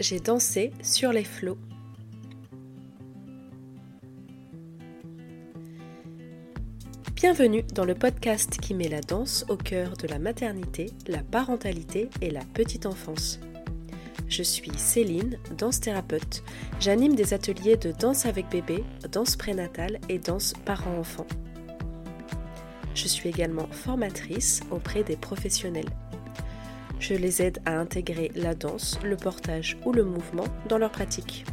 j'ai dansé sur les flots. Bienvenue dans le podcast qui met la danse au cœur de la maternité, la parentalité et la petite enfance. Je suis Céline, danse thérapeute. J'anime des ateliers de danse avec bébé, danse prénatale et danse parent-enfant. Je suis également formatrice auprès des professionnels. Je les aide à intégrer la danse, le portage ou le mouvement dans leur pratique.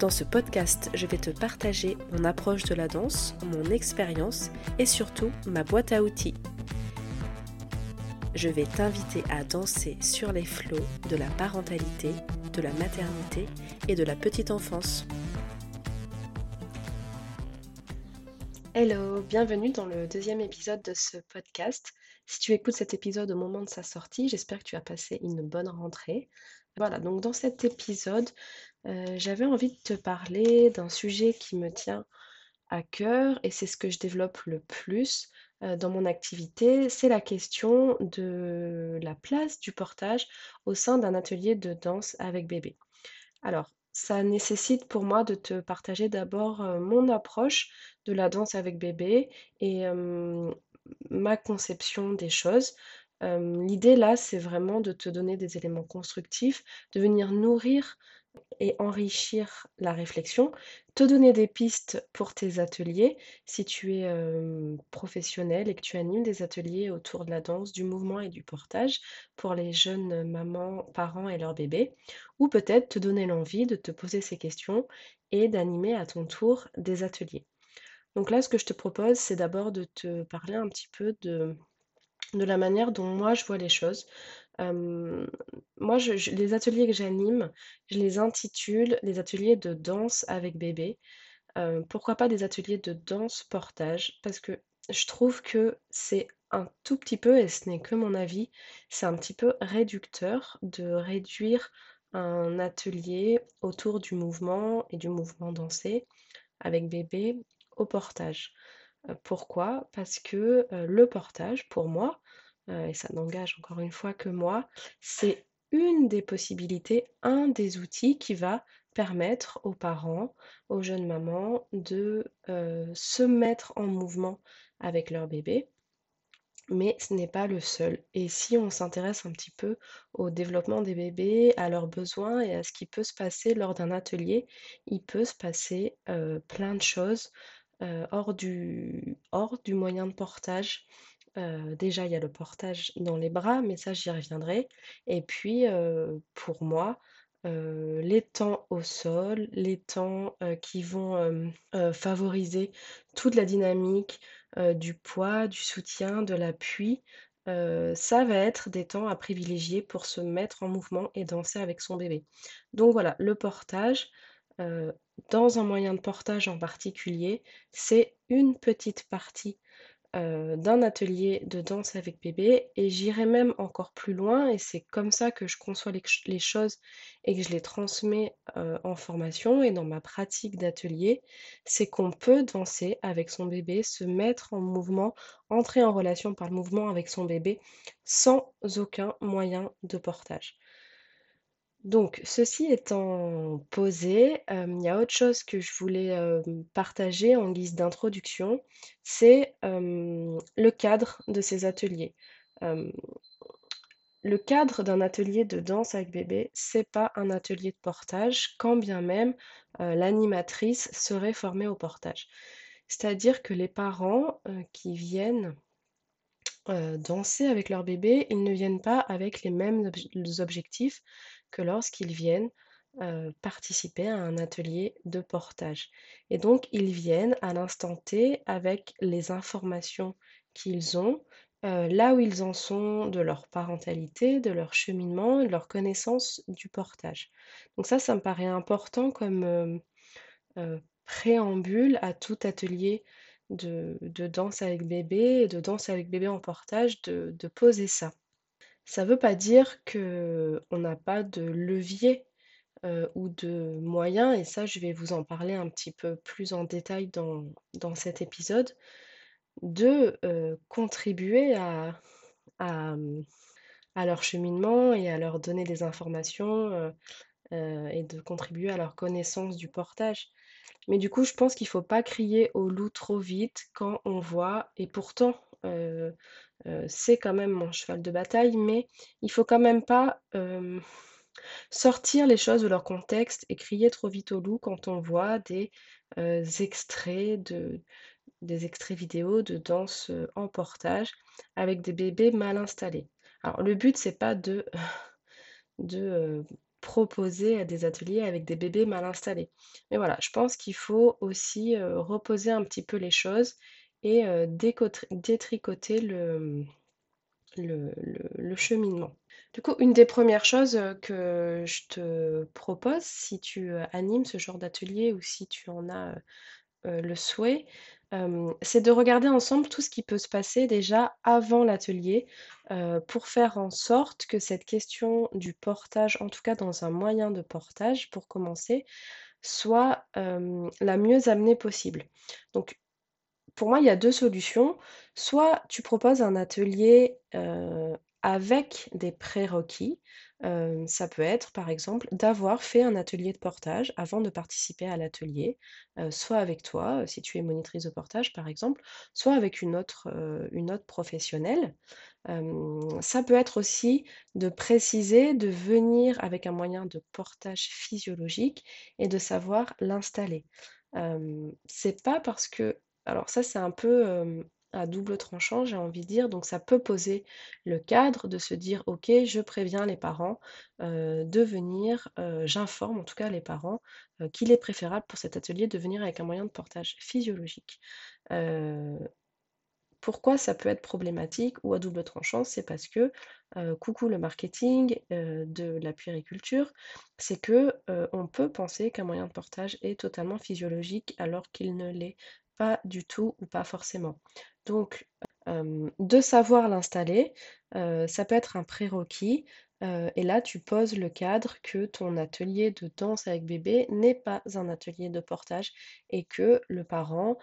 Dans ce podcast, je vais te partager mon approche de la danse, mon expérience et surtout ma boîte à outils. Je vais t'inviter à danser sur les flots de la parentalité, de la maternité et de la petite enfance. Hello, bienvenue dans le deuxième épisode de ce podcast. Si tu écoutes cet épisode au moment de sa sortie, j'espère que tu as passé une bonne rentrée. Voilà, donc dans cet épisode, euh, j'avais envie de te parler d'un sujet qui me tient à cœur et c'est ce que je développe le plus euh, dans mon activité, c'est la question de la place du portage au sein d'un atelier de danse avec bébé. Alors, ça nécessite pour moi de te partager d'abord euh, mon approche de la danse avec bébé et ma conception des choses. l'idée là, c'est vraiment de te donner des éléments constructifs, de venir nourrir et enrichir la réflexion, te donner des pistes pour tes ateliers si tu es professionnel et que tu animes des ateliers autour de la danse, du mouvement et du portage pour les jeunes mamans, parents et leurs bébés, ou peut-être te donner l'envie de te poser ces questions et d'animer à ton tour des ateliers. Donc là, ce que je te propose, c'est d'abord de te parler un petit peu de, de la manière dont moi je vois les choses. moi, je, les ateliers que j'anime, je les intitule les ateliers de danse avec bébé. pourquoi pas des ateliers de danse portage? Parce que je trouve que c'est un tout petit peu, et ce n'est que mon avis, c'est un petit peu réducteur de réduire un atelier autour du mouvement et du mouvement dansé avec bébé au portage. pourquoi? Parce que le portage, pour moi, et ça n'engage encore une fois que moi, c'est une des possibilités, un des outils qui va permettre aux parents, aux jeunes mamans de se mettre en mouvement avec leur bébé. Mais ce n'est pas le seul. Et si on s'intéresse un petit peu au développement des bébés, à leurs besoins et à ce qui peut se passer lors d'un atelier, il peut se passer plein de choses hors du hors du moyen de portage. déjà, il y a le portage dans les bras, mais ça, j'y reviendrai et puis, pour moi, les temps au sol, les temps, qui vont, favoriser toute la dynamique, du poids, du soutien, de l'appui, ça va être des temps à privilégier pour se mettre en mouvement et danser avec son bébé. Donc voilà, le portage, dans un moyen de portage en particulier, c'est une petite partie d'un atelier de danse avec bébé et j'irai même encore plus loin et c'est comme ça que je conçois les, choses et que je les transmets en formation et dans ma pratique d'atelier, c'est qu'on peut danser avec son bébé, se mettre en mouvement, entrer en relation par le mouvement avec son bébé sans aucun moyen de portage. Donc, ceci étant posé, il y a autre chose que je voulais, partager en guise d'introduction, c'est, le cadre de ces ateliers. le cadre d'un atelier de danse avec bébé, c'est pas un atelier de portage, quand bien même, l'animatrice serait formée au portage. C'est-à-dire que les parents, qui viennent, danser avec leur bébé, ils ne viennent pas avec les mêmes objectifs lorsqu'ils viennent participer à un atelier de portage. Et donc, ils viennent à l'instant T avec les informations qu'ils ont, là où ils en sont de leur parentalité, de leur cheminement, de leur connaissance du portage. Donc ça, ça me paraît important comme préambule à tout atelier de, danse avec bébé, de danse avec bébé en portage, de poser ça. Ça ne veut pas dire qu'on n'a pas de levier, ou de moyens et ça je vais vous en parler un petit peu plus en détail dans cet épisode, de, contribuer à à leur cheminement et à leur donner des informations et de contribuer à leur connaissance du portage. Mais du coup, je pense qu'il ne faut pas crier au loup trop vite quand on voit, et pourtant, c'est quand même mon cheval de bataille, mais il faut quand même pas sortir les choses de leur contexte et crier trop vite au loup quand on voit des extraits de des extraits vidéo de danse en portage avec des bébés mal installés. Alors le but c'est pas de de proposer des ateliers avec des bébés mal installés. Mais voilà, je pense qu'il faut aussi reposer un petit peu les choses et détricoter le, le, cheminement. Du coup, une des premières choses que je te propose, si tu animes ce genre d'atelier ou si tu en as le souhait, c'est de regarder ensemble tout ce qui peut se passer déjà avant l'atelier pour faire en sorte que cette question du portage, en tout cas dans un moyen de portage pour commencer, soit la mieux amenée possible. Donc pour moi, il y a deux solutions. Soit tu proposes un atelier avec des prérequis. ça peut être, par exemple, d'avoir fait un atelier de portage avant de participer à l'atelier, soit avec toi, si tu es monitrice de portage, par exemple, soit avec une autre, une autre professionnelle. ça peut être aussi de préciser, de venir avec un moyen de portage physiologique et de savoir l'installer. c'est pas parce que alors ça, c'est un peu à double tranchant, j'ai envie de dire. Donc ça peut poser le cadre de se dire, OK, je préviens les parents de venir, j'informe en tout cas les parents qu'il est préférable pour cet atelier de venir avec un moyen de portage physiologique. Pourquoi ça peut être problématique ou à double tranchant? C'est parce que, coucou le marketing de la puériculture, c'est que on peut penser qu'un moyen de portage est totalement physiologique alors qu'il ne l'est pas du tout ou pas forcément. Donc, de savoir l'installer, ça peut être un prérequis. et là, tu poses le cadre que ton atelier de danse avec bébé n'est pas un atelier de portage et que le parent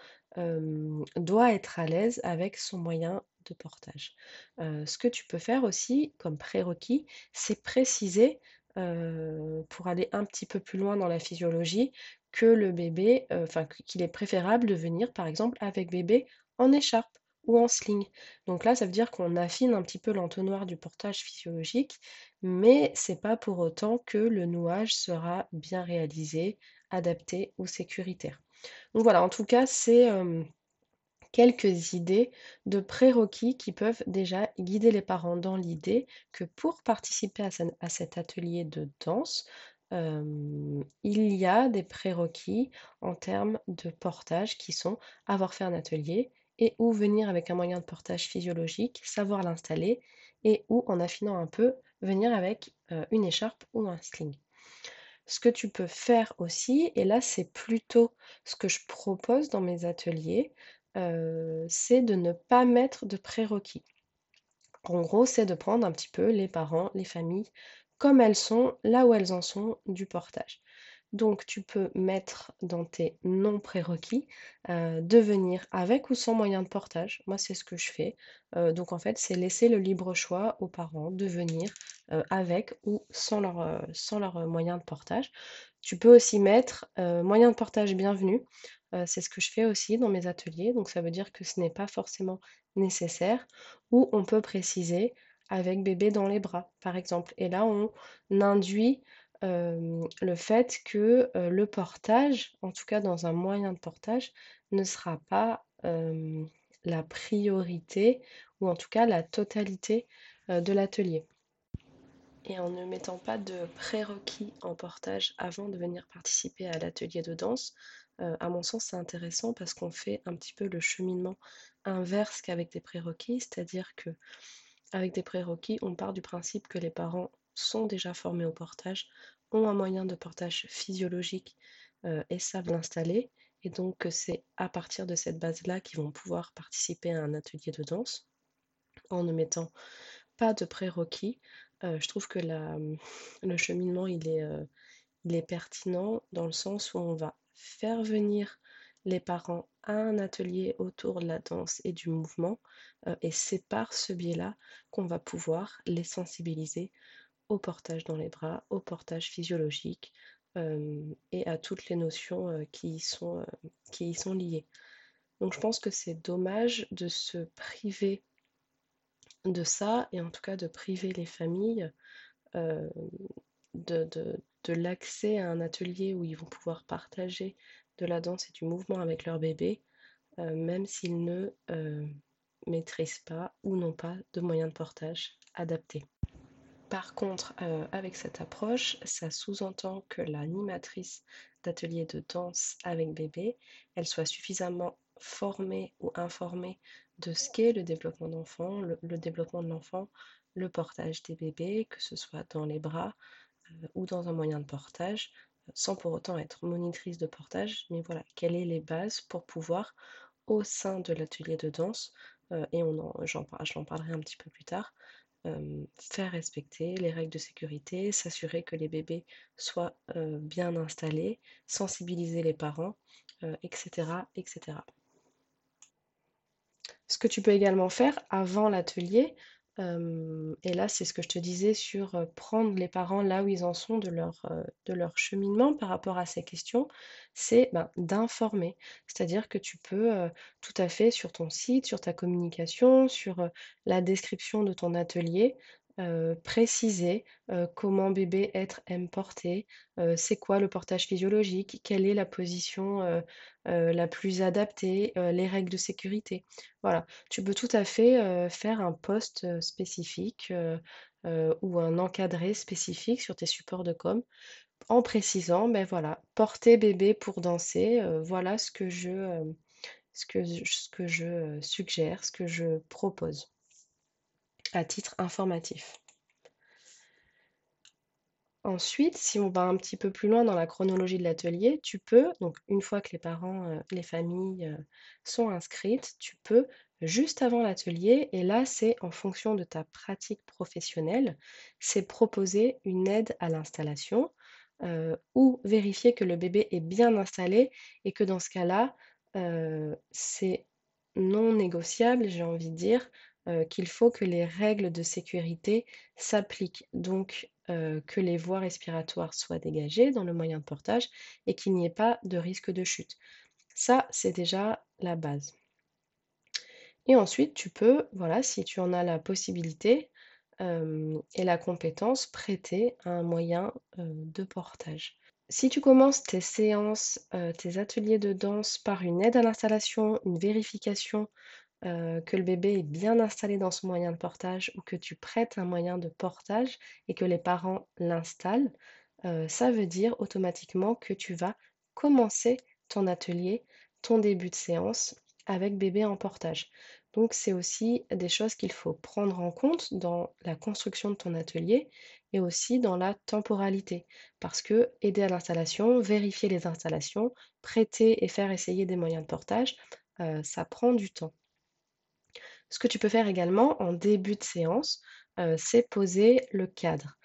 doit être à l'aise avec son moyen de portage. ce que tu peux faire aussi comme prérequis, c'est préciser, pour aller un petit peu plus loin dans la physiologie, que le bébé, enfin qu'il est préférable de venir par exemple avec bébé en écharpe ou en sling. Donc là, ça veut dire qu'on affine un petit peu l'entonnoir du portage physiologique, mais c'est pas pour autant que le nouage sera bien réalisé, adapté ou sécuritaire. Donc voilà, en tout cas, c'est quelques idées de prérequis qui peuvent déjà guider les parents dans l'idée que pour participer à cet atelier de danse, il y a des prérequis en termes de portage qui sont avoir fait un atelier et ou venir avec un moyen de portage physiologique, savoir l'installer et ou en affinant un peu, venir avec une écharpe ou un sling. Ce que tu peux faire aussi, et là c'est plutôt ce que je propose dans mes ateliers, c'est de ne pas mettre de prérequis. En gros, c'est de prendre un petit peu les parents, les familles comme elles sont, là où elles en sont du portage. Donc tu peux mettre dans tes non prérequis euh, de venir avec ou sans moyen de portage. Moi c'est ce que je fais. Euh, donc en fait c'est laisser le libre choix aux parents de venir euh, avec ou sans leur, sans leur moyen de portage. Tu peux aussi mettre moyen de portage bienvenu. C'est ce que je fais aussi dans mes ateliers. Donc ça veut dire que ce n'est pas forcément nécessaire. Ou on peut préciser avec bébé dans les bras, par exemple. Et là, on induit le fait que le portage, en tout cas dans un moyen de portage, ne sera pas la priorité ou en tout cas la totalité de l'atelier. Et en ne mettant pas de prérequis en portage avant de venir participer à l'atelier de danse, à mon sens, c'est intéressant parce qu'on fait un petit peu le cheminement inverse qu'avec des prérequis, c'est-à-dire que avec des prérequis, on part du principe que les parents sont déjà formés au portage, ont un moyen de portage physiologique euh, et savent l'installer. Et donc c'est à partir de cette base-là qu'ils vont pouvoir participer à un atelier de danse en ne mettant pas de prérequis. Euh, je trouve que le cheminement euh, il est pertinent dans le sens où on va faire venir les parents un atelier autour de la danse et du mouvement, et c'est par ce biais-là qu'on va pouvoir les sensibiliser au portage dans les bras, au portage physiologique, et à toutes les notions, sont, qui y sont liées. Donc je pense que c'est dommage de se priver de ça et en tout cas de priver les familles, de l'accès à un atelier où ils vont pouvoir partager de la danse et du mouvement avec leur bébé, même s'ils ne, maîtrisent pas ou n'ont pas de moyens de portage adaptés. Par contre, avec cette approche, ça sous-entend que l'animatrice d'atelier de danse avec bébé, elle soit suffisamment formée ou informée de ce qu'est le développement d'enfant, le, développement de l'enfant, le portage des bébés, que ce soit dans les bras ou dans un moyen de portage, sans pour autant être monitrice de portage, mais voilà, quelles sont les bases pour pouvoir, au sein de l'atelier de danse, et on j'en parlerai un petit peu plus tard, faire respecter les règles de sécurité, s'assurer que les bébés soient bien installés, sensibiliser les parents, etc., etc. Ce que tu peux également faire avant l'atelier, et là, c'est ce que je te disais sur prendre les parents là où ils en sont de leur, de leur cheminement par rapport à ces questions, c'est ben, d'informer. C'est-à-dire que tu peux tout à fait sur ton site, sur ta communication, sur la description de ton atelier, préciser comment bébé être aime porter, c'est quoi le portage physiologique, quelle est la position la plus adaptée, les règles de sécurité. Voilà, tu peux tout à fait faire un post spécifique ou un encadré spécifique sur tes supports de com en précisant, ben voilà, porter bébé pour danser, voilà ce que je, ce que, ce que je suggère, ce que je propose à titre informatif. Ensuite, si on va un petit peu plus loin dans la chronologie de l'atelier, tu peux, donc une fois que les parents, euh, les familles euh, sont inscrites, tu peux, juste avant l'atelier, et là c'est en fonction de ta pratique professionnelle, c'est proposer une aide à l'installation euh, ou vérifier que le bébé est bien installé et que dans ce cas-là, c'est non négociable, j'ai envie de dire, qu'il faut que les règles de sécurité s'appliquent. Donc, que les voies respiratoires soient dégagées dans le moyen de portage et qu'il n'y ait pas de risque de chute. Ça, c'est déjà la base. Et ensuite, tu peux, voilà, si tu en as la possibilité et la compétence, prêter un moyen de portage. Si tu commences tes séances, tes ateliers de danse par une aide à l'installation, une vérification que le bébé est bien installé dans son moyen de portage ou que tu prêtes un moyen de portage et que les parents l'installent, ça veut dire automatiquement que tu vas commencer ton atelier, ton début de séance avec bébé en portage. Donc c'est aussi des choses qu'il faut prendre en compte dans la construction de ton atelier et aussi dans la temporalité. Parce que aider à l'installation, vérifier les installations, prêter et faire essayer des moyens de portage, ça prend du temps. Ce que tu peux faire également en début de séance, c'est poser le cadre.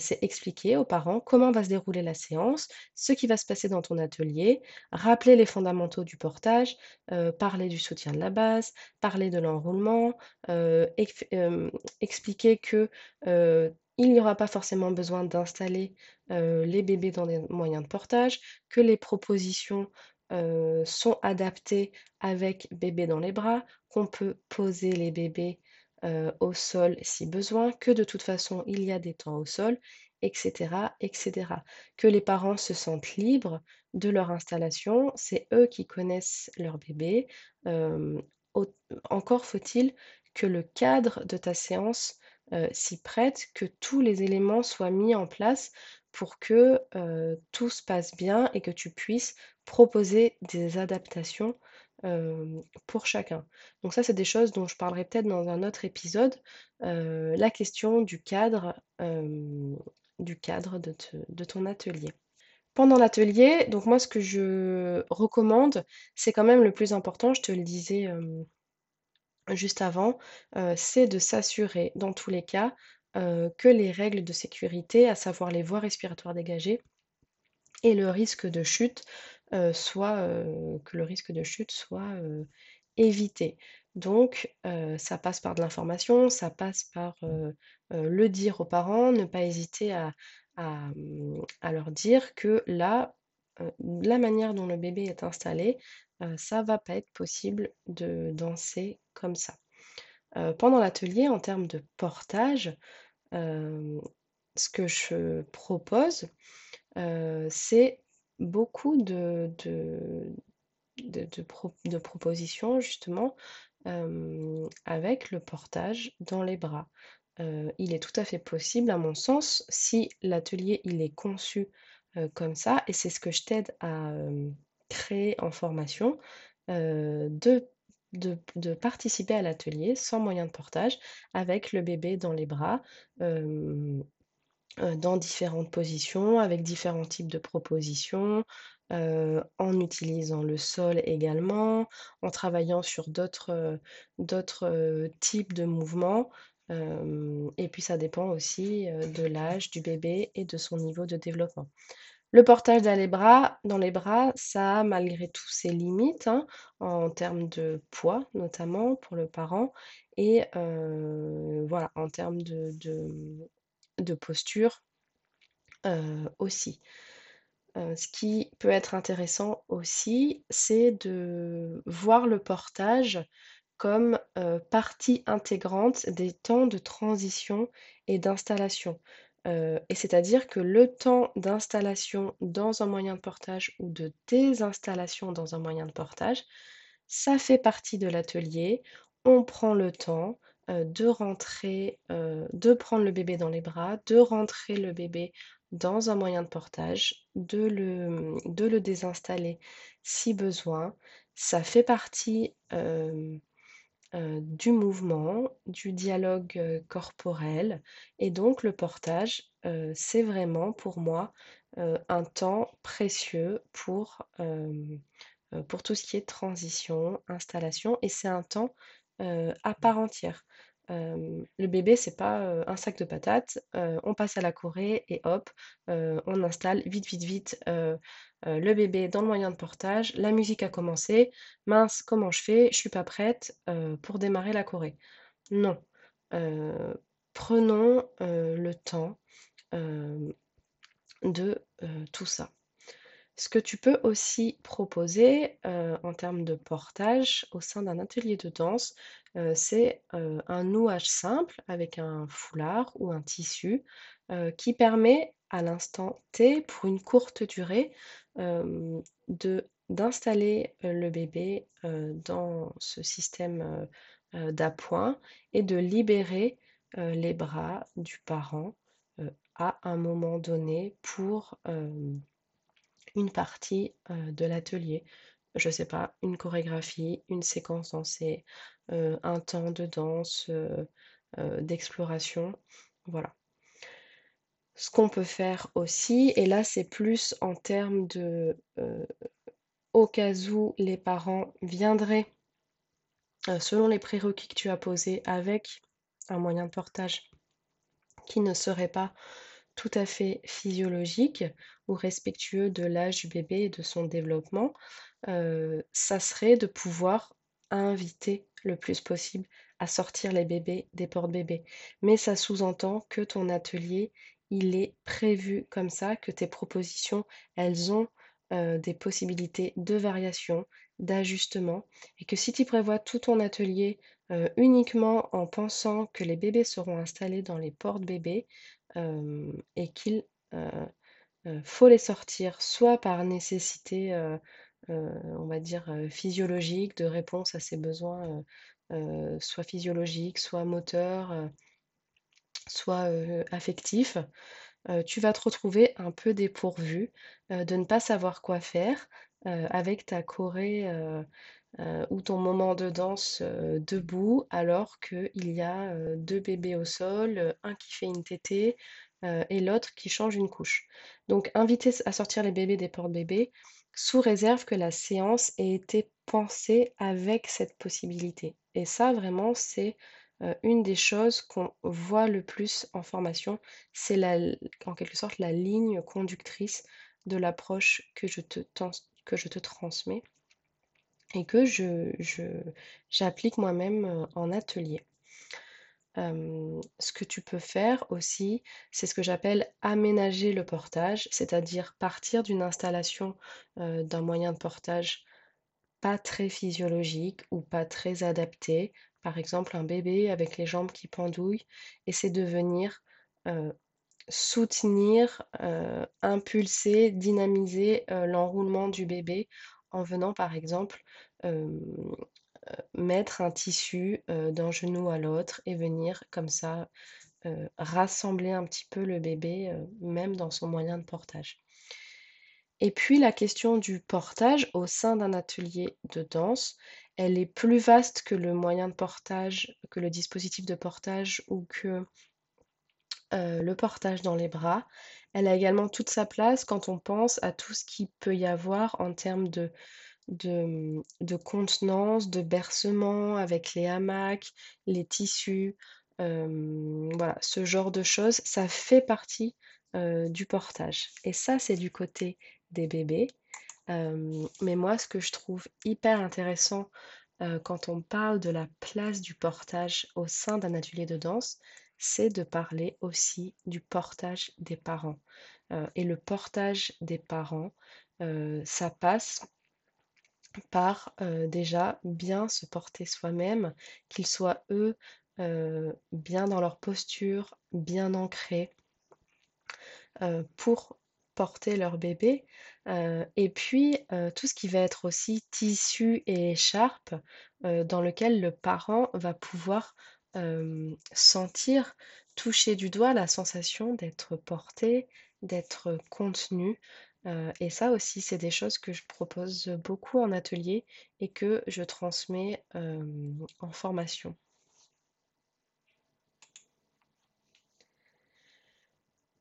c'est expliquer aux parents comment va se dérouler la séance, ce qui va se passer dans ton atelier, rappeler les fondamentaux du portage, parler du soutien de la base, parler de l'enroulement, expliquer que il n'y aura pas forcément besoin d'installer les bébés dans des moyens de portage, que les propositions sont adaptées avec bébé dans les bras, qu'on peut poser les bébés au sol si besoin, que de toute façon il y a des temps au sol, etc., etc. Que les parents se sentent libres de leur installation, c'est eux qui connaissent leur bébé. encore faut-il que le cadre de ta séance s'y prête, que tous les éléments soient mis en place pour que tout se passe bien et que tu puisses proposer des adaptations pour chacun. Donc ça, c'est des choses dont je parlerai peut-être dans un autre épisode. la question du cadre, du cadre de, de ton atelier. Pendant l'atelier, donc moi, ce que je recommande, c'est quand même le plus important, je te le disais juste avant, c'est de s'assurer, dans tous les cas, que les règles de sécurité, à savoir les voies respiratoires dégagées et le risque de chute, soit, que le risque de chute soit, évité. Donc ça passe par de l'information, ça passe par, le dire aux parents, ne pas hésiter à à leur dire que là, la manière dont le bébé est installé, ça va pas être possible de danser comme ça. pendant l'atelier, en termes de portage, ce que je propose, c'est beaucoup de de de propositions justement, avec le portage dans les bras. il est tout à fait possible à mon sens, si l'atelier il est conçu, comme ça et c'est ce que je t'aide à, créer en formation, de de participer à l'atelier sans moyen de portage avec le bébé dans les bras, dans différentes positions, avec différents types de propositions, en utilisant le sol également, en travaillant sur d'autres, d'autres, types de mouvements, et puis ça dépend aussi, de l'âge du bébé et de son niveau de développement. Le portage dans les bras dans les bras, ça a malgré tout ses limites, hein, en termes de poids notamment pour le parent et voilà, en termes de posture, aussi. ce qui peut être intéressant aussi, c'est de voir le portage comme, partie intégrante des temps de transition et d'installation. et c'est-à-dire que le temps d'installation dans un moyen de portage ou de désinstallation dans un moyen de portage, ça fait partie de l'atelier. On prend le temps, de rentrer, de prendre le bébé dans les bras, de rentrer le bébé dans un moyen de portage, de le, désinstaller si besoin. Ça fait partie du mouvement, du dialogue corporel. Et donc le portage, c'est vraiment pour moi un temps précieux pour, pour tout ce qui est transition, installation. Et c'est un temps à part entière. le bébé, c'est pas, un sac de patates, on passe à la Corée et hop, on installe vite, vite, vite, le bébé dans le moyen de portage. La musique a commencé. Mince, comment je fais? Je suis pas prête, pour démarrer la Corée. Non, prenons, le temps, de, tout ça. Ce que tu peux aussi proposer, en termes de portage au sein d'un atelier de danse, c'est, un nouage simple avec un foulard ou un tissu, qui permet à l'instant T, pour une courte durée, d'installer, le bébé, dans ce système, d'appoint et de libérer, les bras du parent, à un moment donné pour, une partie de l'atelier. Je sais pas, une chorégraphie, une séquence dansée, un temps de danse, d'exploration. Voilà. Ce qu'on peut faire aussi, et là c'est plus en termes de au cas où les parents viendraient selon les prérequis que tu as posés avec un moyen de portage qui ne serait pas tout à fait physiologique ou respectueux de l'âge du bébé et de son développement, ça serait de pouvoir inviter le plus possible à sortir les bébés des portes-bébés. Mais ça sous-entend que ton atelier, il est prévu comme ça, que tes propositions, elles ont des possibilités de variation, d'ajustement, et que si tu prévois tout ton atelier uniquement en pensant que les bébés seront installés dans les portes-bébés, et qu'il faut les sortir soit par nécessité, on va dire, physiologique, de réponse à ses besoins, soit physiologiques, soit moteurs, soit affectifs, tu vas te retrouver un peu dépourvu, de ne pas savoir quoi faire, avec ta choré, ou ton moment de danse, debout alors qu'il y a, deux bébés au sol, un qui fait une tétée, et l'autre qui change une couche. Donc inviter à sortir les bébés des portes-bébés sous réserve que la séance ait été pensée avec cette possibilité. Et ça vraiment c'est, une des choses qu'on voit le plus en formation, c'est en quelque sorte la ligne conductrice de l'approche que je te que je te transmets et que je, j'applique moi-même en atelier. ce que tu peux faire aussi, c'est ce que j'appelle aménager le portage, c'est-à-dire partir d'une installation d'un moyen de portage pas très physiologique ou pas très adapté, par exemple un bébé avec les jambes qui pendouillent, et c'est de venir soutenir, impulser, dynamiser l'enroulement du bébé en venant par exemple mettre un tissu d'un genou à l'autre et venir comme ça rassembler un petit peu le bébé même dans son moyen de portage. Et puis la question du portage au sein d'un atelier de danse, elle est plus vaste que le moyen de portage, que le dispositif de portage ou que le portage dans les bras. Elle a également toute sa place quand on pense à tout ce qu'il peut y avoir en termes de, contenance, de bercement avec les hamacs, les tissus, voilà, ce genre de choses, ça fait partie du portage. Et ça, c'est du côté des bébés. mais moi, ce que je trouve hyper intéressant quand on parle de la place du portage au sein d'un atelier de danse, c'est de parler aussi du portage des parents. et le portage des parents, ça passe par déjà bien se porter soi-même, qu'ils soient eux bien dans leur posture, bien ancrés, pour porter leur bébé. et puis tout ce qui va être aussi tissu et écharpe, dans lequel le parent va pouvoir sentir, toucher du doigt la sensation d'être porté, d'être contenu. et ça aussi, c'est des choses que je propose beaucoup en atelier et que je transmets en formation.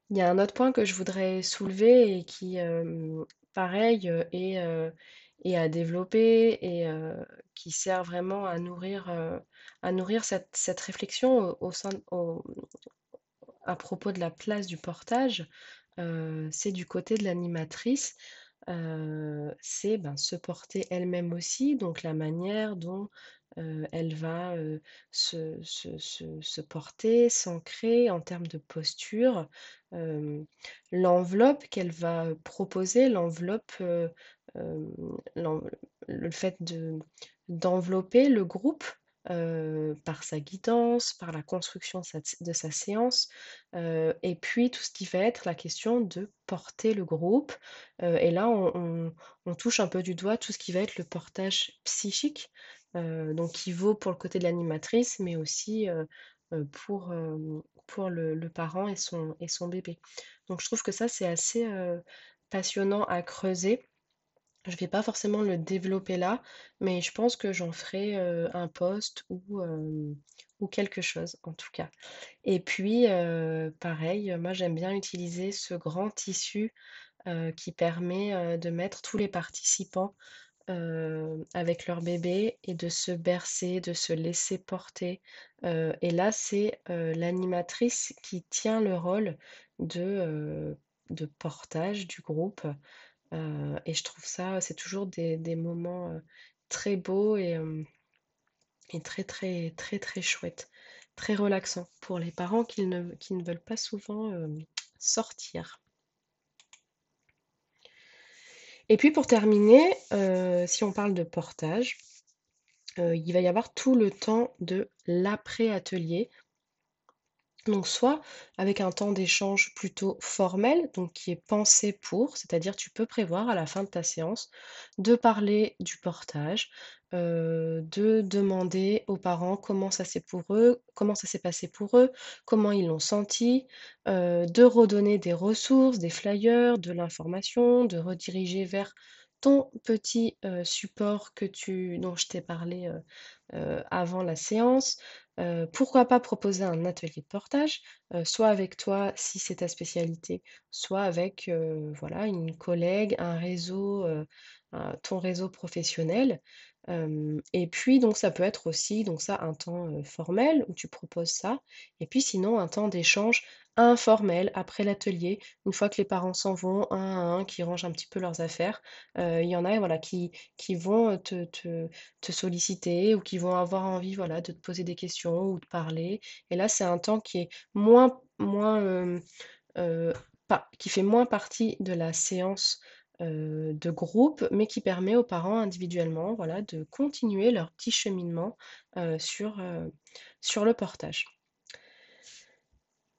Il y a un autre point que je voudrais soulever et qui, pareil, est, à développer et qui sert vraiment à nourrir, à nourrir cette, réflexion au, sein, à propos de la place du portage. c'est du côté de l'animatrice. c'est ben, se porter elle-même aussi, donc la manière dont elle va se, porter, s'ancrer en termes de posture, l'enveloppe qu'elle va proposer, l'enveloppe, le fait de, d'envelopper le groupe par sa guidance, par la construction de sa, séance, et puis tout ce qui va être la question de porter le groupe. et là, on, touche un peu du doigt tout ce qui va être le portage psychique, donc qui vaut pour le côté de l'animatrice, mais aussi pour, pour le, parent et son, bébé. Donc je trouve que ça, c'est assez passionnant à creuser. Je ne vais pas forcément le développer là, mais je pense que j'en ferai un post ou, ou quelque chose en tout cas. Et puis, pareil, moi j'aime bien utiliser ce grand tissu qui permet de mettre tous les participants avec leur bébé et de se bercer, de se laisser porter. et là, c'est l'animatrice qui tient le rôle de, portage du groupe. et je trouve ça, c'est toujours des, moments très beaux et, très très très très chouettes, très relaxants pour les parents qui ne veulent pas souvent sortir. Et puis pour terminer, euh, si on parle de portage, euh, il va y avoir tout le temps de l'après-atelier. Donc soit avec un temps d'échange plutôt formel, donc qui est pensé pour, c'est-à-dire tu peux prévoir à la fin de ta séance de parler du portage, de demander aux parents comment ça s'est pour eux, comment ça s'est passé pour eux, comment ils l'ont senti, de redonner des ressources, des flyers, de l'information, de rediriger vers ton petit support que tu, dont je t'ai parlé avant la séance. pourquoi pas proposer un atelier de portage, soit avec toi si c'est ta spécialité, soit avec voilà, une collègue, un réseau, ton réseau professionnel et puis donc ça peut être aussi donc ça un temps, formel où tu proposes ça et puis sinon un temps d'échange informel après l'atelier, une fois que les parents s'en vont, un à un, qui rangent un petit peu leurs affaires. Euh, il y en a voilà, qui, vont te, te, te, solliciter ou qui vont avoir envie voilà, de te poser des questions ou de parler. Et là, c'est un temps qui est moins, euh, euh, qui fait moins partie de la séance de groupe, mais qui permet aux parents individuellement voilà, de continuer leur petit cheminement sur le portage.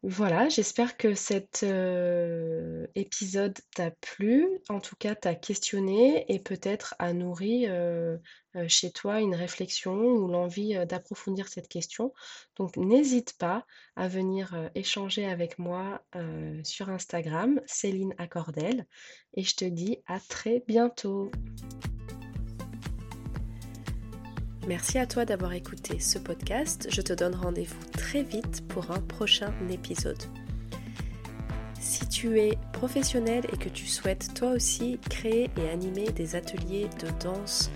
Voilà, j'espère que cet euh, épisode t'a plu, en tout cas t'a questionné et peut-être a nourri euh, euh, chez toi une réflexion ou l'envie d'approfondir cette question. Donc n'hésite pas à venir échanger avec moi sur Instagram, Céline Accordel, et je te dis à très bientôt. Merci à toi d'avoir écouté ce podcast. Je te donne rendez-vous très vite pour un prochain épisode. Si tu es professionnel et que tu souhaites toi aussi créer et animer des ateliers de danse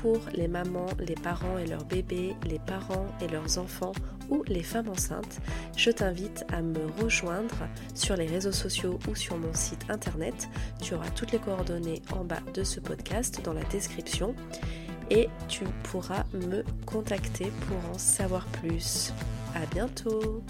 pour les mamans, les parents et leurs bébés, les parents et leurs enfants ou les femmes enceintes, je t'invite à me rejoindre sur les réseaux sociaux ou sur mon site internet. Tu auras toutes les coordonnées en bas de ce podcast dans la description et tu pourras me contacter pour en savoir plus. À bientôt